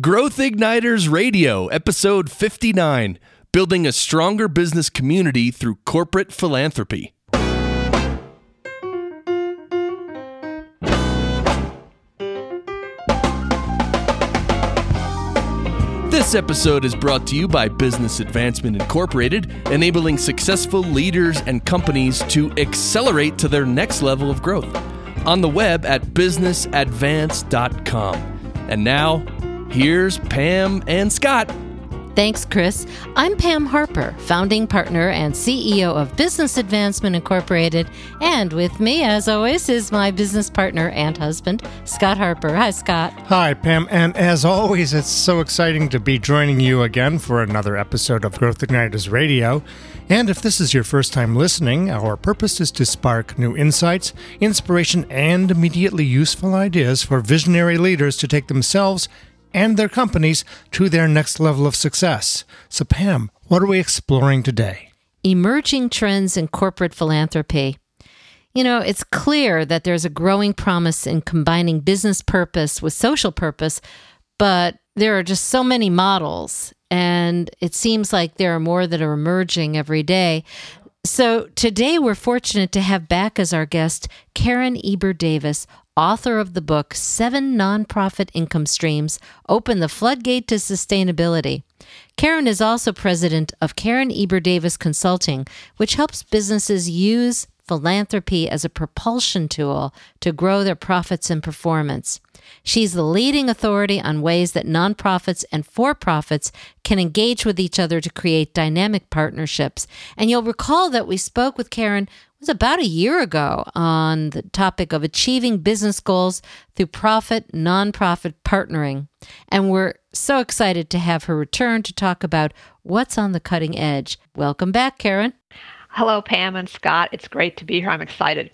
Growth Igniters Radio, episode 59 Building a Stronger Business Community Through Corporate Philanthropy. This episode is brought to you by Business Advancement Incorporated, enabling successful leaders and companies to accelerate to their next level of growth. On the web at businessadvance.com. And now, Here's Pam and Scott. Thanks, Chris. I'm Pam Harper, founding partner and CEO of Business Advancement Incorporated. And with me, as always, is my business partner and husband, Scott Harper. Hi, Scott. Hi, Pam. And as always, it's so exciting to be joining you again for another episode of Growth Igniters Radio. And if this is your first time listening, our purpose is to spark new insights, inspiration, and immediately useful ideas for visionary leaders to take themselves and their companies to their next level of success. So, Pam, what are we exploring today? Emerging trends in corporate philanthropy. You know, it's clear that there's a growing promise in combining business purpose with social purpose, but there are just so many models, and it seems like there are more that are emerging every day. So today we're fortunate to have back as our guest Karen Eber Davis, author of the book Seven Nonprofit Income Streams Open the Floodgate to Sustainability. Karen is also president of Karen Eber Davis Consulting, which helps businesses use philanthropy as a propulsion tool to grow their profits and performance. She's the leading authority on ways that nonprofits and for profits can engage with each other to create dynamic partnerships. And you'll recall that we spoke with Karen was about a year ago on the topic of achieving business goals through profit nonprofit partnering. And we're so excited to have her return to talk about what's on the cutting edge. Welcome back, Karen. Hello, Pam and Scott. It's great to be here. I'm excited.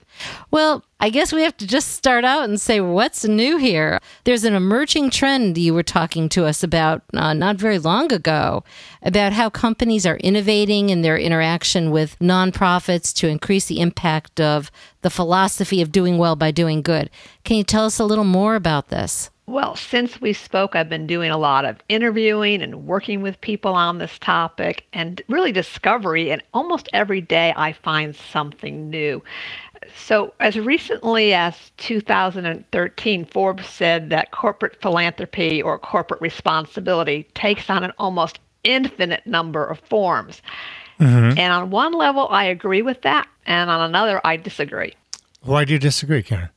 Well, I guess we have to just start out and say what's new here. There's an emerging trend you were talking to us about uh, not very long ago about how companies are innovating in their interaction with nonprofits to increase the impact of the philosophy of doing well by doing good. Can you tell us a little more about this? Well, since we spoke, I've been doing a lot of interviewing and working with people on this topic and really discovery. And almost every day I find something new. So, as recently as 2013, Forbes said that corporate philanthropy or corporate responsibility takes on an almost infinite number of forms. Mm-hmm. And on one level, I agree with that. And on another, I disagree. Why do you disagree, Karen?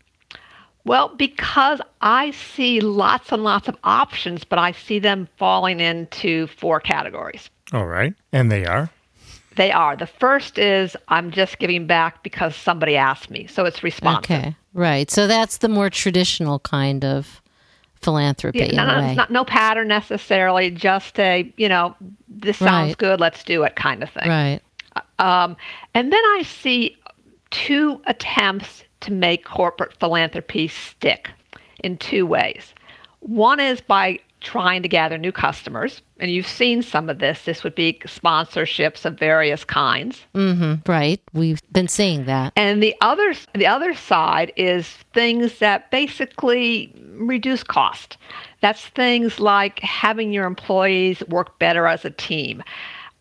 Well, because I see lots and lots of options, but I see them falling into four categories. All right. And they are? They are. The first is I'm just giving back because somebody asked me. So it's responsive. Okay. Right. So that's the more traditional kind of philanthropy. Yeah, no, not, no pattern necessarily, just a, you know, this sounds right. good, let's do it kind of thing. Right. Um, and then I see two attempts to make corporate philanthropy stick in two ways. One is by trying to gather new customers, and you've seen some of this. This would be sponsorships of various kinds. Mm-hmm, right, we've been seeing that. And the other, the other side is things that basically reduce cost. That's things like having your employees work better as a team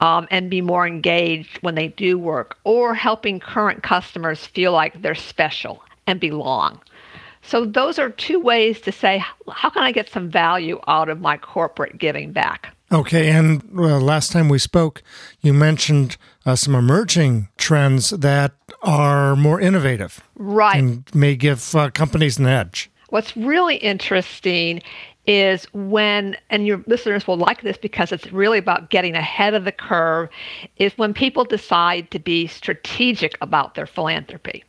um, and be more engaged when they do work, or helping current customers feel like they're special and belong. So, those are two ways to say, how can I get some value out of my corporate giving back? Okay, and uh, last time we spoke, you mentioned uh, some emerging trends that are more innovative. Right. And may give uh, companies an edge. What's really interesting is when, and your listeners will like this because it's really about getting ahead of the curve, is when people decide to be strategic about their philanthropy.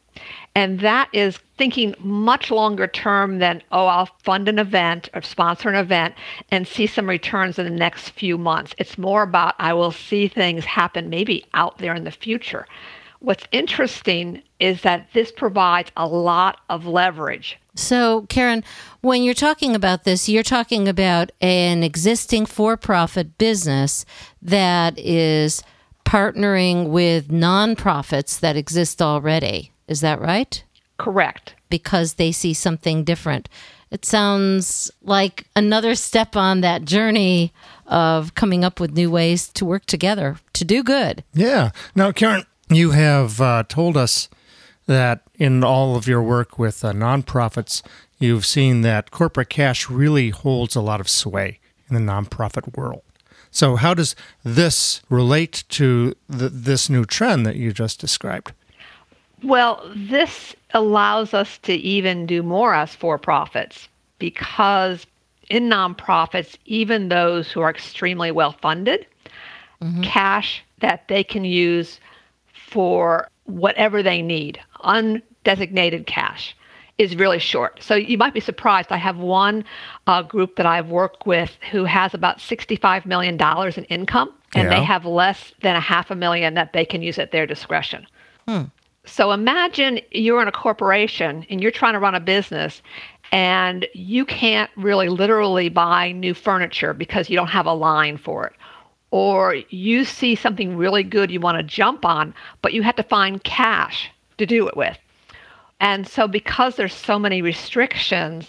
And that is thinking much longer term than, oh, I'll fund an event or sponsor an event and see some returns in the next few months. It's more about, I will see things happen maybe out there in the future. What's interesting is that this provides a lot of leverage. So, Karen, when you're talking about this, you're talking about an existing for profit business that is partnering with nonprofits that exist already. Is that right? Correct. Because they see something different. It sounds like another step on that journey of coming up with new ways to work together to do good. Yeah. Now, Karen, you have uh, told us that in all of your work with uh, nonprofits, you've seen that corporate cash really holds a lot of sway in the nonprofit world. So, how does this relate to the, this new trend that you just described? Well, this allows us to even do more as for profits because in nonprofits, even those who are extremely well funded, mm-hmm. cash that they can use for whatever they need, undesignated cash, is really short. So you might be surprised. I have one uh, group that I've worked with who has about $65 million in income, and yeah. they have less than a half a million that they can use at their discretion. Hmm. So imagine you're in a corporation and you're trying to run a business and you can't really literally buy new furniture because you don't have a line for it. Or you see something really good you want to jump on, but you have to find cash to do it with. And so because there's so many restrictions,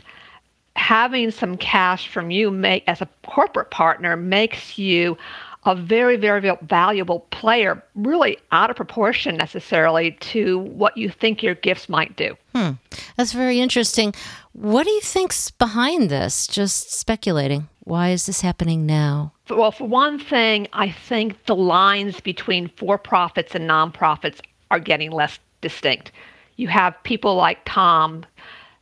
having some cash from you make as a corporate partner makes you a very, very valuable player, really out of proportion necessarily to what you think your gifts might do. Hmm. That's very interesting. What do you think's behind this? Just speculating. Why is this happening now? Well, for one thing, I think the lines between for profits and nonprofits are getting less distinct. You have people like Tom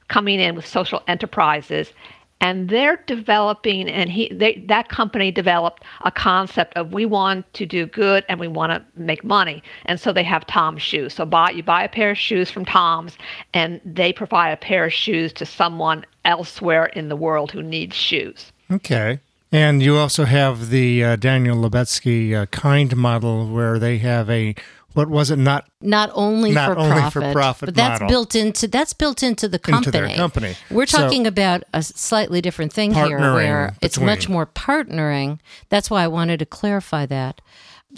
coming in with social enterprises and they're developing and he they, that company developed a concept of we want to do good and we want to make money and so they have tom's shoes so buy you buy a pair of shoes from tom's and they provide a pair of shoes to someone elsewhere in the world who needs shoes okay and you also have the uh, daniel lubetzky uh, kind model where they have a what was it not not only, not for, only profit, for profit but that's model. built into that's built into the company into their company we're talking so, about a slightly different thing here where it's much more partnering that's why i wanted to clarify that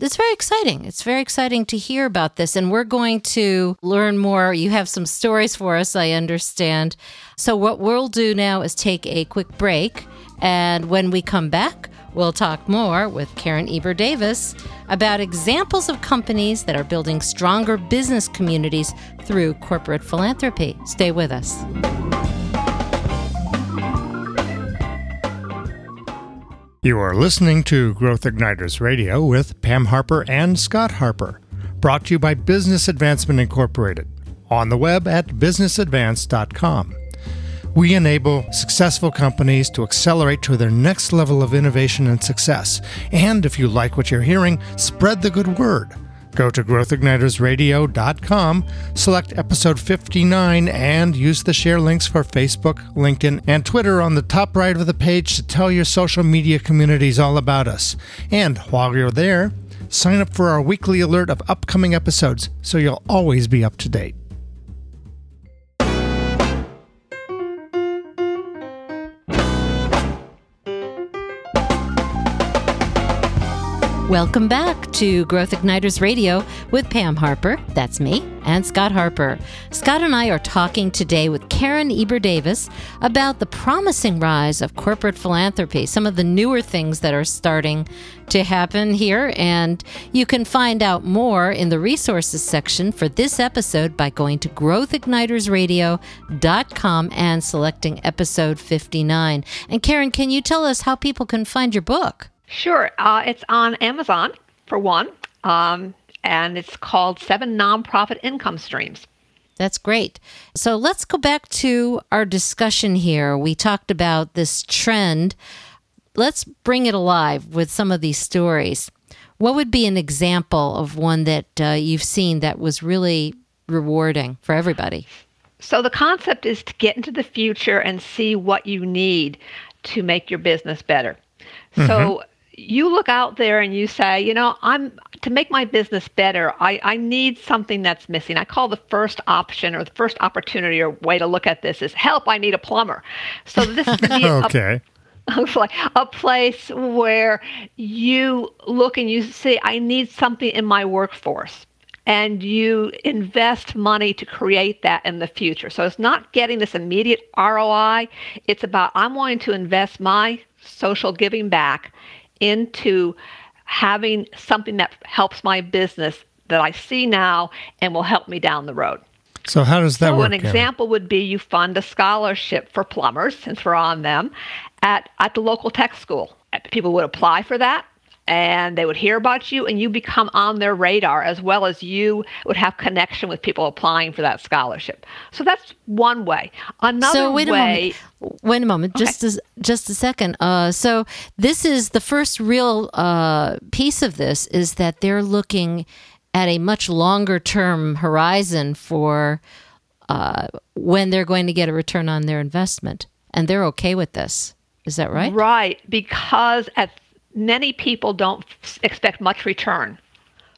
it's very exciting. It's very exciting to hear about this. And we're going to learn more. You have some stories for us, I understand. So, what we'll do now is take a quick break. And when we come back, We'll talk more with Karen Eber Davis about examples of companies that are building stronger business communities through corporate philanthropy. Stay with us. You are listening to Growth Igniters Radio with Pam Harper and Scott Harper, brought to you by Business Advancement Incorporated, on the web at businessadvance.com. We enable successful companies to accelerate to their next level of innovation and success. And if you like what you're hearing, spread the good word. Go to growthignitersradio.com, select episode 59, and use the share links for Facebook, LinkedIn, and Twitter on the top right of the page to tell your social media communities all about us. And while you're there, sign up for our weekly alert of upcoming episodes so you'll always be up to date. Welcome back to Growth Igniters Radio with Pam Harper, that's me, and Scott Harper. Scott and I are talking today with Karen Eber Davis about the promising rise of corporate philanthropy, some of the newer things that are starting to happen here. And you can find out more in the resources section for this episode by going to growthignitersradio.com and selecting episode 59. And Karen, can you tell us how people can find your book? Sure. Uh, it's on Amazon, for one, um, and it's called Seven Nonprofit Income Streams. That's great. So let's go back to our discussion here. We talked about this trend. Let's bring it alive with some of these stories. What would be an example of one that uh, you've seen that was really rewarding for everybody? So, the concept is to get into the future and see what you need to make your business better. Mm-hmm. So, you look out there and you say, you know, I'm to make my business better, I, I need something that's missing. I call the first option or the first opportunity or way to look at this is help, I need a plumber. So this is okay. A, like a place where you look and you say, I need something in my workforce. and you invest money to create that in the future. So it's not getting this immediate ROI. It's about I'm wanting to invest my social giving back into having something that helps my business that I see now and will help me down the road. So how does that so work? an example would be you fund a scholarship for plumbers, since we're on them, at, at the local tech school. People would apply for that and they would hear about you and you become on their radar as well as you would have connection with people applying for that scholarship. So that's one way. Another so wait way a moment. Wait a moment. Okay. Just a, just a second. Uh, so this is the first real uh, piece of this is that they're looking at a much longer term horizon for uh, when they're going to get a return on their investment, and they're okay with this. Is that right? Right, because at many people don't f- expect much return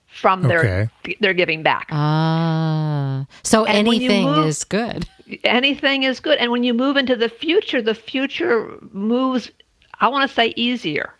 from their Okay. their giving back. Ah, so And anything move- is good. Anything is good, and when you move into the future, the future moves. I want to say easier.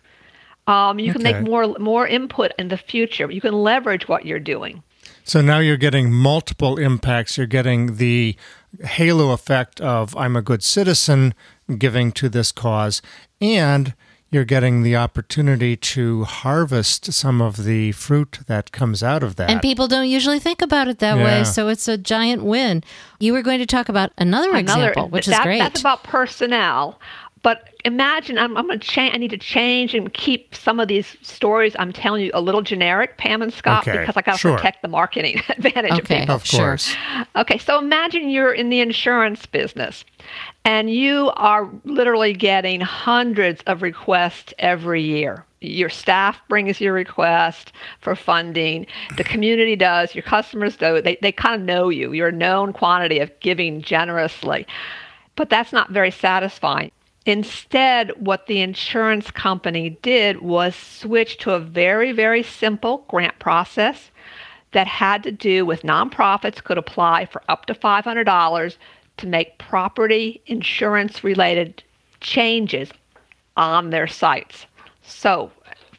Um, you can make more more input in the future. You can leverage what you're doing. So now you're getting multiple impacts. You're getting the halo effect of I'm a good citizen giving to this cause, and you're getting the opportunity to harvest some of the fruit that comes out of that. And people don't usually think about it that Yeah. way, so it's a giant win. You were going to talk about another, example, which that- is great. That's about personnel. But imagine I'm, I'm going to change. I need to change and keep some of these stories I'm telling you a little generic, Pam and Scott, Okay, because I got to sure. protect the marketing advantage of Okay. people. of course. Okay, so imagine you're in the insurance business and you are literally getting hundreds of requests every year. Your staff brings your request for funding. The community does. Your customers do. They, they kind of know you. You're a known quantity of giving generously. But that's not very satisfying. Instead, what the insurance company did was switch to a very, very simple grant process that had to do with nonprofits could apply for up to $500 to make property insurance related changes on their sites. So,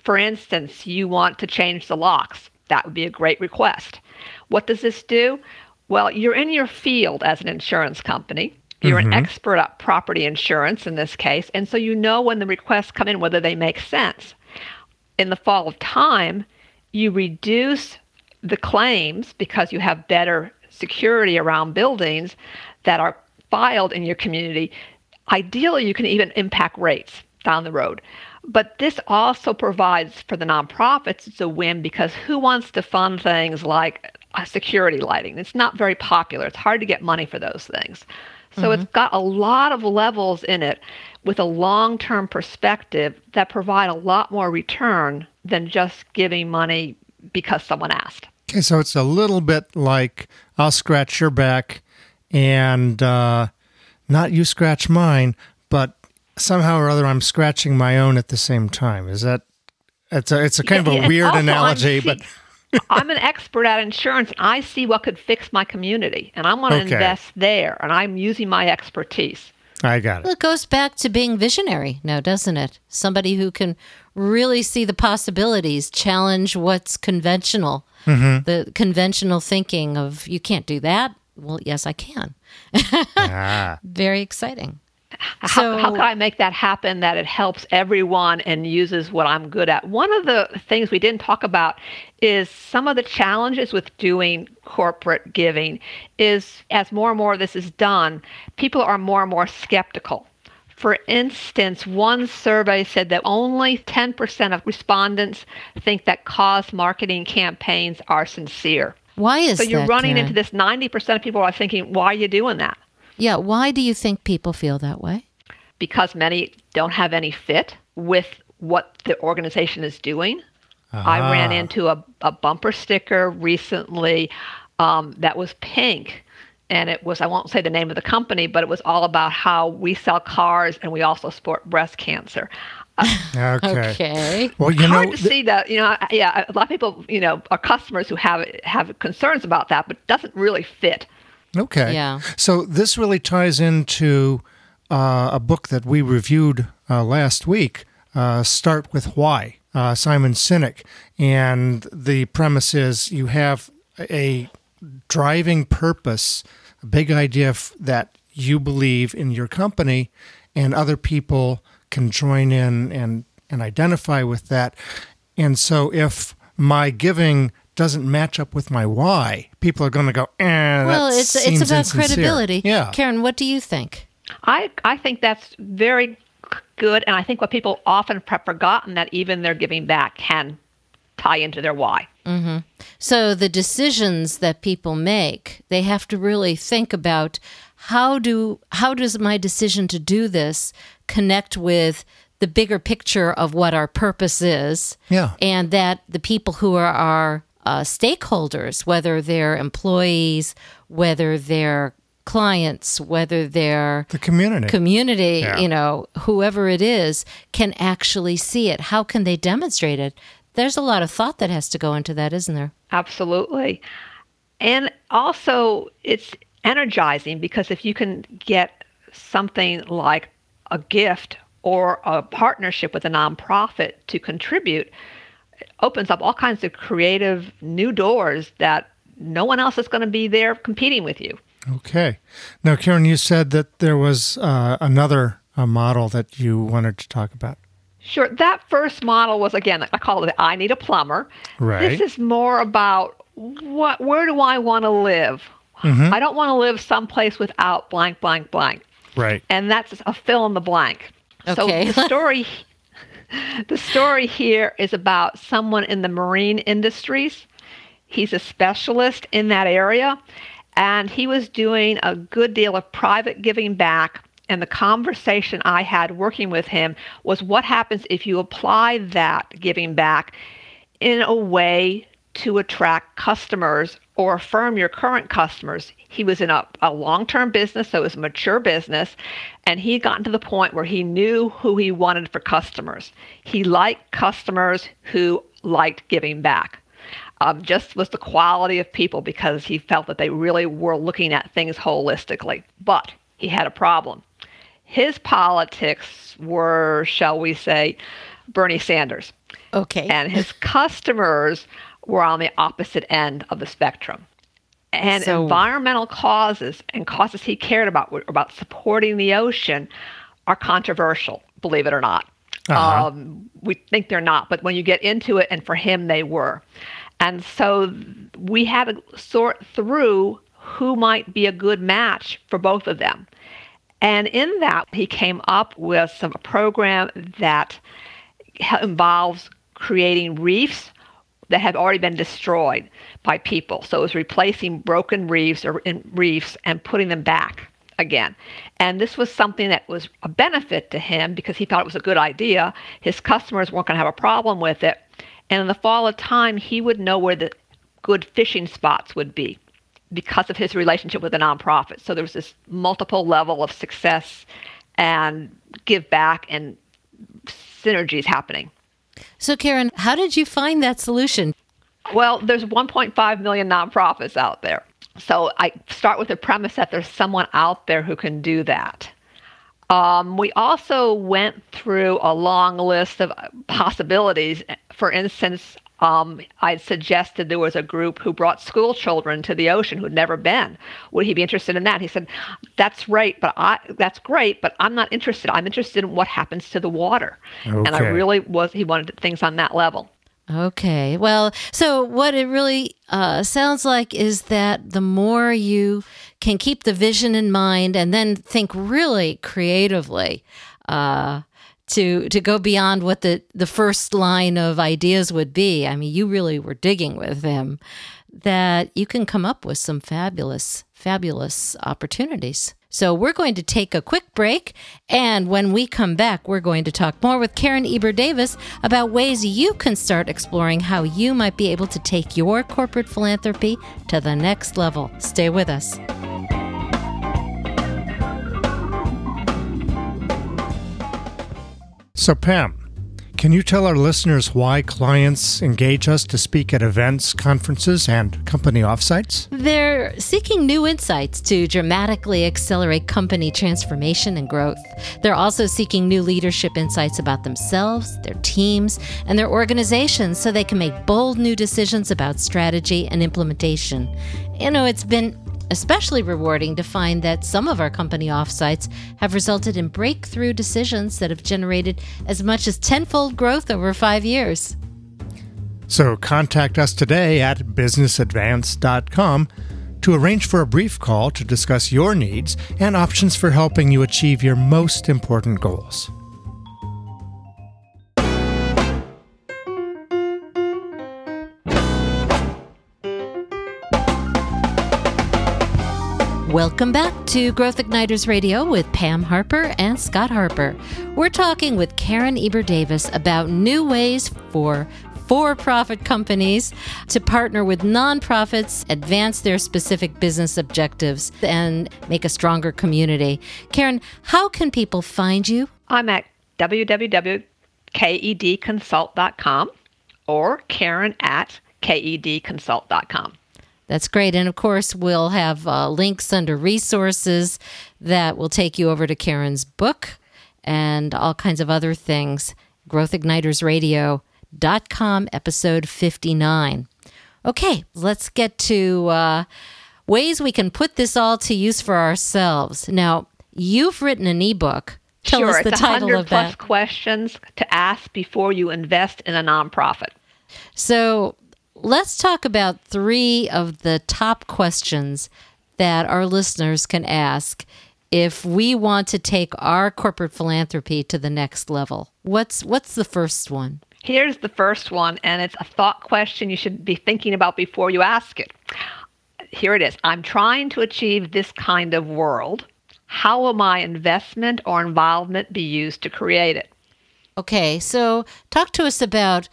for instance, you want to change the locks. That would be a great request. What does this do? Well, you're in your field as an insurance company. You're an mm-hmm. expert at property insurance in this case, and so you know when the requests come in whether they make sense. In the fall of time, you reduce the claims because you have better security around buildings that are filed in your community. Ideally, you can even impact rates down the road. But this also provides for the nonprofits, it's a win because who wants to fund things like security lighting? It's not very popular. It's hard to get money for those things. So it's got a lot of levels in it with a long term perspective that provide a lot more return than just giving money because someone asked. Okay, so it's a little bit like I'll scratch your back and uh, not you scratch mine, but somehow or other I'm scratching my own at the same time. Is that? It's a it's a kind Yeah, of a weird analogy, but I'm an expert at insurance. I see what could fix my community, and I want to Okay. invest there, and I'm using my expertise. I got it. Well, it. it goes back to being visionary now, doesn't it? Somebody who can really see the possibilities, challenge what's conventional, the conventional thinking of you can't do that. Well, yes, I can. Ah, Very exciting. How, So- how can I make that happen that it helps everyone and uses what I'm good at? One of the things we didn't talk about is some of the challenges with doing corporate giving is as more and more of this is done, people are more and more skeptical. For instance, one survey said that only 10% of respondents think that cause marketing campaigns are sincere. Why is So you're that, running Karen? into this 90% of people are thinking, why are you doing that? Yeah, why do you think people feel that way? because many don't have any fit with what the organization is doing. I ran Ah. into a, a bumper sticker recently um, that was pink. And it was, I won't say the name of the company, but it was all about how we sell cars and we also support breast cancer. okay. Okay. Well, you know, Hard to th- see that, you know, yeah, a lot of people, you know, are customers who have have concerns about that, but doesn't really fit. Okay. Yeah. So this really ties into uh, a book that we reviewed uh, last week, uh, Start with Why, uh, Simon Sinek. And the premise is you have a driving purpose, a big idea f- that you believe in your company, and other people can join in and, and identify with that. And so if my giving doesn't match up with my why, people are going to go, eh, well, that it's it's about insincere." credibility. Yeah. Karen, what do you think? I, I think that's very good. And I think what people often have forgotten that even their giving back can tie into their why. So the decisions that people make, they have to really think about how do how does my decision to do this connect with the bigger picture of what our purpose is, Yeah. and that the people who are our uh, stakeholders, whether they're employees, whether they're clients, whether they're The community. community, Yeah. you know, whoever it is, can actually see it. How can they demonstrate it? There's a lot of thought that has to go into that, isn't there? Absolutely. And also, it's energizing because if you can get something like a gift or a partnership with a nonprofit to contribute, it opens up all kinds of creative new doors that no one else is going to be there competing with you. Okay. Now, Karen, you said that there was uh, another uh, model that you wanted to talk about. Sure. That first model was again, I call it I need a plumber. Right. This is more about what where do I want to live? I don't want to live someplace without blank blank blank. Right. And that's a fill in the blank. Okay. So the story the story here is about someone in the marine industries. He's a specialist in that area and he was doing a good deal of private giving back and the conversation I had working with him was what happens if you apply that giving back in a way to attract customers or affirm your current customers. He was in a, a long term business, so it was a mature business, and he had gotten to the point where he knew who he wanted for customers. He liked customers who liked giving back. Um, just was the quality of people because he felt that they really were looking at things holistically. But he had a problem. His politics were, shall we say, Bernie Sanders Okay. and his customers were on the opposite end of the spectrum. And So- environmental causes and causes he cared about about supporting the ocean are controversial, believe it or not. Uh-huh. Um, we think they're not, but when you get into it, and for him, they were. And so we had to sort through who might be a good match for both of them. And in that, he came up with some a program that involves creating reefs that have already been destroyed by people. So it was replacing broken reefs or in reefs and putting them back again. And this was something that was a benefit to him because he thought it was a good idea. His customers weren't going to have a problem with it. And in the fall of time, he would know where the good fishing spots would be because of his relationship with the nonprofit. So there was this multiple level of success and give back and synergies happening. So, Karen, how did you find that solution? Well, there's 1.5 million nonprofits out there. So I start with the premise that there's someone out there who can do that. Um, we also went through a long list of possibilities. For instance, um, I suggested there was a group who brought school children to the ocean who'd never been. Would he be interested in that? He said, "That's right, but I that's great, but I'm not interested. I'm interested in what happens to the water." And I really was. He wanted things on that level. Okay. Well, so what it really uh, sounds like is that the more you can keep the vision in mind and then think really creatively uh, to to go beyond what the the first line of ideas would be. I mean, you really were digging with him. That you can come up with some fabulous, fabulous opportunities. So we're going to take a quick break, and when we come back, we're going to talk more with Karen Eber Davis about ways you can start exploring how you might be able to take your corporate philanthropy to the next level. Stay with us. So, Pam, Can you tell our listeners why clients engage us to speak at events, conferences, and company offsites? They're seeking new insights to dramatically accelerate company transformation and growth. They're also seeking new leadership insights about themselves, their teams, and their organizations so they can make bold new decisions about strategy and implementation. You know, it's been especially rewarding to find that some of our company offsites have resulted in breakthrough decisions that have generated as much as tenfold growth over five years. So contact us today at businessadvance.com to arrange for a brief call to discuss your needs and options for helping you achieve your most important goals. Welcome back to Growth Igniters Radio with Pam Harper and Scott Harper. We're talking with Karen Eber Davis about new ways for for profit companies to partner with nonprofits, advance their specific business objectives, and make a stronger community. Karen, how can people find you? I'm at www.kedconsult.com or Karen at kedconsult.com. That's great. And of course, we'll have uh, links under resources that will take you over to Karen's book and all kinds of other things. GrowthIgnitersRadio.com, episode 59. Okay, let's get to uh, ways we can put this all to use for ourselves. Now, you've written an ebook. Tell sure, us the it's title 100 of plus that. questions to ask before you invest in a nonprofit. So, let's talk about three of the top questions that our listeners can ask if we want to take our corporate philanthropy to the next level. What's what's the first one? Here's the first one, and it's a thought question you should be thinking about before you ask it. Here it is I'm trying to achieve this kind of world. How will my investment or involvement be used to create it? Okay, so talk to us about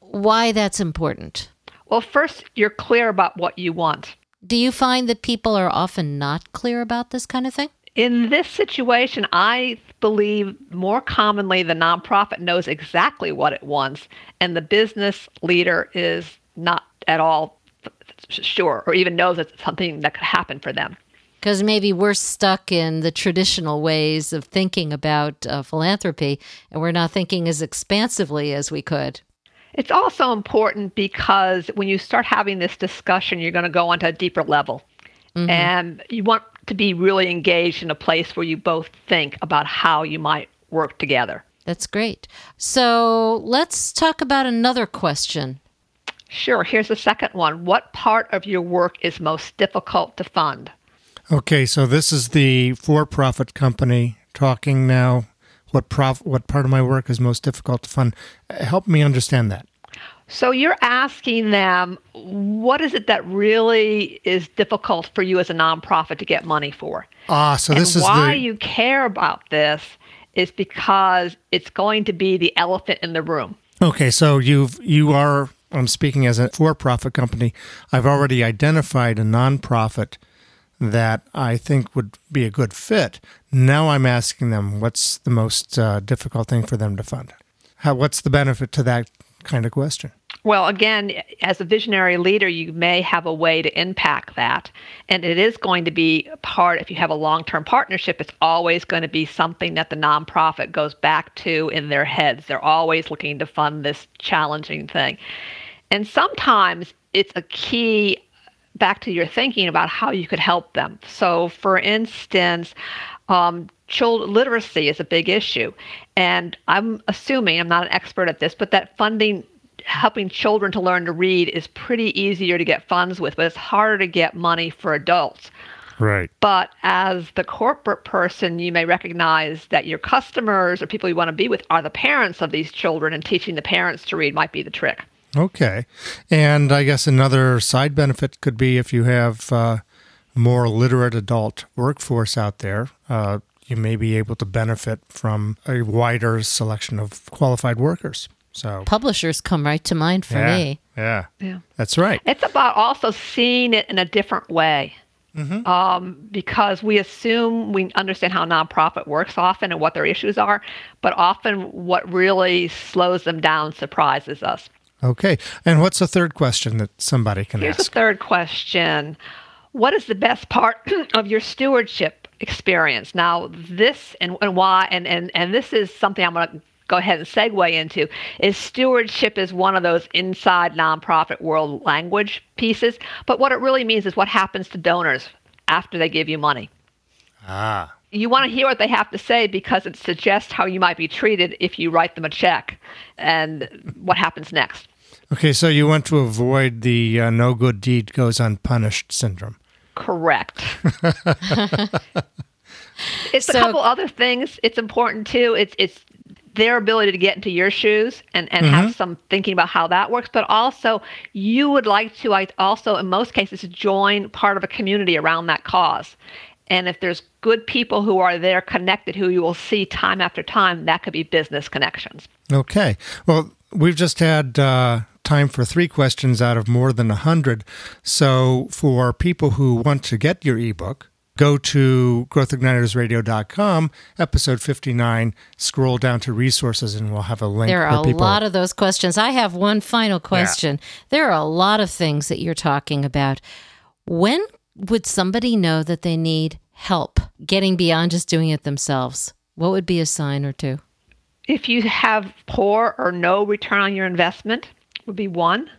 why that's important. Well, first, you're clear about what you want. Do you find that people are often not clear about this kind of thing? In this situation, I believe more commonly the nonprofit knows exactly what it wants, and the business leader is not at all sure or even knows it's something that could happen for them. Because maybe we're stuck in the traditional ways of thinking about uh, philanthropy, and we're not thinking as expansively as we could. It's also important because when you start having this discussion, you're going to go onto a deeper level. Mm-hmm. And you want to be really engaged in a place where you both think about how you might work together. That's great. So let's talk about another question. Sure. Here's the second one What part of your work is most difficult to fund? Okay, so this is the for profit company talking now. What, prof- what part of my work is most difficult to fund? Help me understand that. So you're asking them, what is it that really is difficult for you as a nonprofit to get money for? Ah, so and this is why the... you care about this is because it's going to be the elephant in the room. Okay, so you've you are I'm speaking as a for-profit company. I've already identified a nonprofit that I think would be a good fit. Now I'm asking them what's the most uh, difficult thing for them to fund. How, what's the benefit to that kind of question? Well, again, as a visionary leader, you may have a way to impact that. And it is going to be part, if you have a long term partnership, it's always going to be something that the nonprofit goes back to in their heads. They're always looking to fund this challenging thing. And sometimes it's a key back to your thinking about how you could help them. So, for instance, um, child literacy is a big issue. And I'm assuming, I'm not an expert at this, but that funding helping children to learn to read is pretty easier to get funds with, but it's harder to get money for adults. Right. But as the corporate person, you may recognize that your customers or people you want to be with are the parents of these children, and teaching the parents to read might be the trick. Okay. And I guess another side benefit could be if you have uh, more literate adult workforce out there, uh, you may be able to benefit from a wider selection of qualified workers. So publishers come right to mind for yeah, me. Yeah. Yeah. That's right. It's about also seeing it in a different way. mm-hmm. um, because we assume we understand how nonprofit works often and what their issues are, but often what really slows them down surprises us. Okay. And what's the third question that somebody can Here's ask? the third question What is the best part of your stewardship experience? Now, this and, and why, and, and, and this is something I'm going to go ahead and segue into is stewardship is one of those inside nonprofit world language pieces but what it really means is what happens to donors after they give you money ah you want to hear what they have to say because it suggests how you might be treated if you write them a check and what happens next. Okay so you want to avoid the uh, no good deed goes unpunished syndrome. Correct. It's so, a couple other things. It's important too. It's it's their ability to get into your shoes and, and mm-hmm. have some thinking about how that works, but also you would like to I also in most cases join part of a community around that cause. And if there's good people who are there connected who you will see time after time, that could be business connections. Okay. Well, we've just had uh, time for three questions out of more than a 100. So for people who want to get your ebook, go to growthignitersradio.com, episode 59, scroll down to resources, and we'll have a link. There are a people... lot of those questions. I have one final question. Yeah. There are a lot of things that you're talking about. When would somebody know that they need help getting beyond just doing it themselves? What would be a sign or two? If you have poor or no return on your investment, would be one.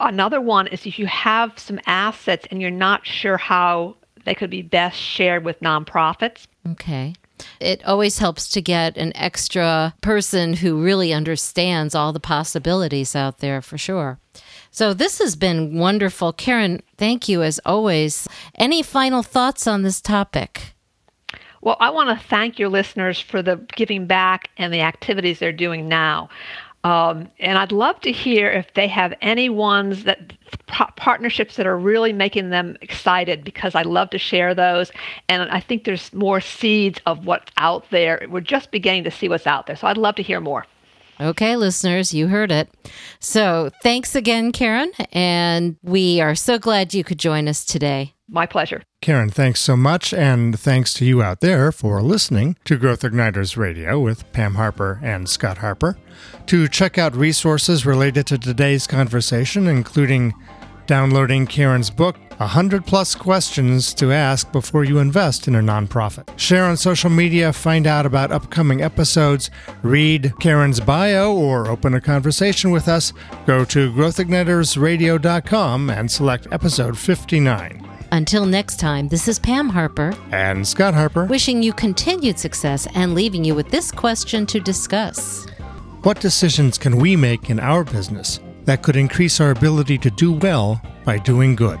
Another one is if you have some assets and you're not sure how they could be best shared with nonprofits. Okay. It always helps to get an extra person who really understands all the possibilities out there for sure. So, this has been wonderful. Karen, thank you as always. Any final thoughts on this topic? Well, I want to thank your listeners for the giving back and the activities they're doing now. Um, and I'd love to hear if they have any ones that partnerships that are really making them excited because I love to share those. And I think there's more seeds of what's out there. We're just beginning to see what's out there. So I'd love to hear more. Okay, listeners, you heard it. So thanks again, Karen. And we are so glad you could join us today. My pleasure. Karen, thanks so much. And thanks to you out there for listening to Growth Igniters Radio with Pam Harper and Scott Harper. To check out resources related to today's conversation, including downloading Karen's book, 100 plus questions to ask before you invest in a nonprofit. Share on social media, find out about upcoming episodes, read Karen's bio, or open a conversation with us. Go to growthignitersradio.com and select episode 59. Until next time, this is Pam Harper and Scott Harper wishing you continued success and leaving you with this question to discuss. What decisions can we make in our business that could increase our ability to do well by doing good?